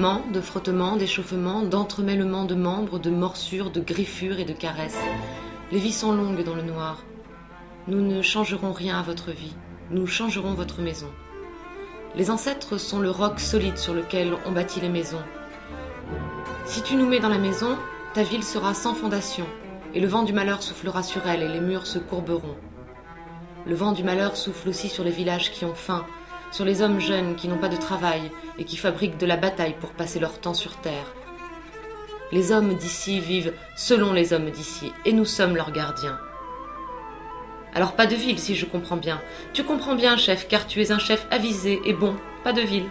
De frottements, d'échauffements, d'entremêlements de membres, de morsures, de griffures et de caresses. Les vies sont longues dans le noir. Nous ne changerons rien à votre vie. Nous changerons votre maison. Les ancêtres sont le roc solide sur lequel on bâtit les maisons. Si tu nous mets dans la maison, ta ville sera sans fondation, et le vent du malheur soufflera sur elle, et les murs se courberont. Le vent du malheur souffle aussi sur les villages qui ont faim, sur les hommes jeunes qui n'ont pas de travail et qui fabriquent de la bataille pour passer leur temps sur terre. Les hommes d'ici vivent selon les hommes d'ici, et nous sommes leurs gardiens. Alors pas de ville, si je comprends bien. Tu comprends bien, chef, car tu es un chef avisé et bon, pas de ville.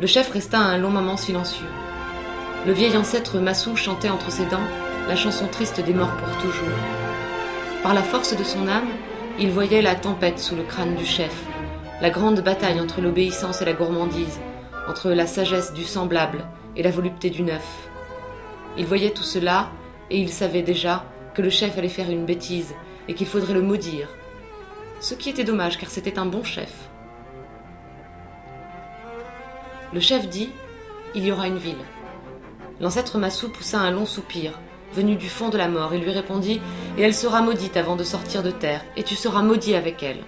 Le chef resta un long moment silencieux. Le vieil ancêtre Massou chantait entre ses dents la chanson triste des morts pour toujours. Par la force de son âme, il voyait la tempête sous le crâne du chef, la grande bataille entre l'obéissance et la gourmandise, entre la sagesse du semblable et la volupté du neuf. Il voyait tout cela, et il savait déjà que le chef allait faire une bêtise et qu'il faudrait le maudire. Ce qui était dommage car c'était un bon chef. Le chef dit Il y aura une ville. L'ancêtre Massou poussa un long soupir, venu du fond de la mort, et lui répondit Et elle sera maudite avant de sortir de terre, et tu seras maudit avec elle.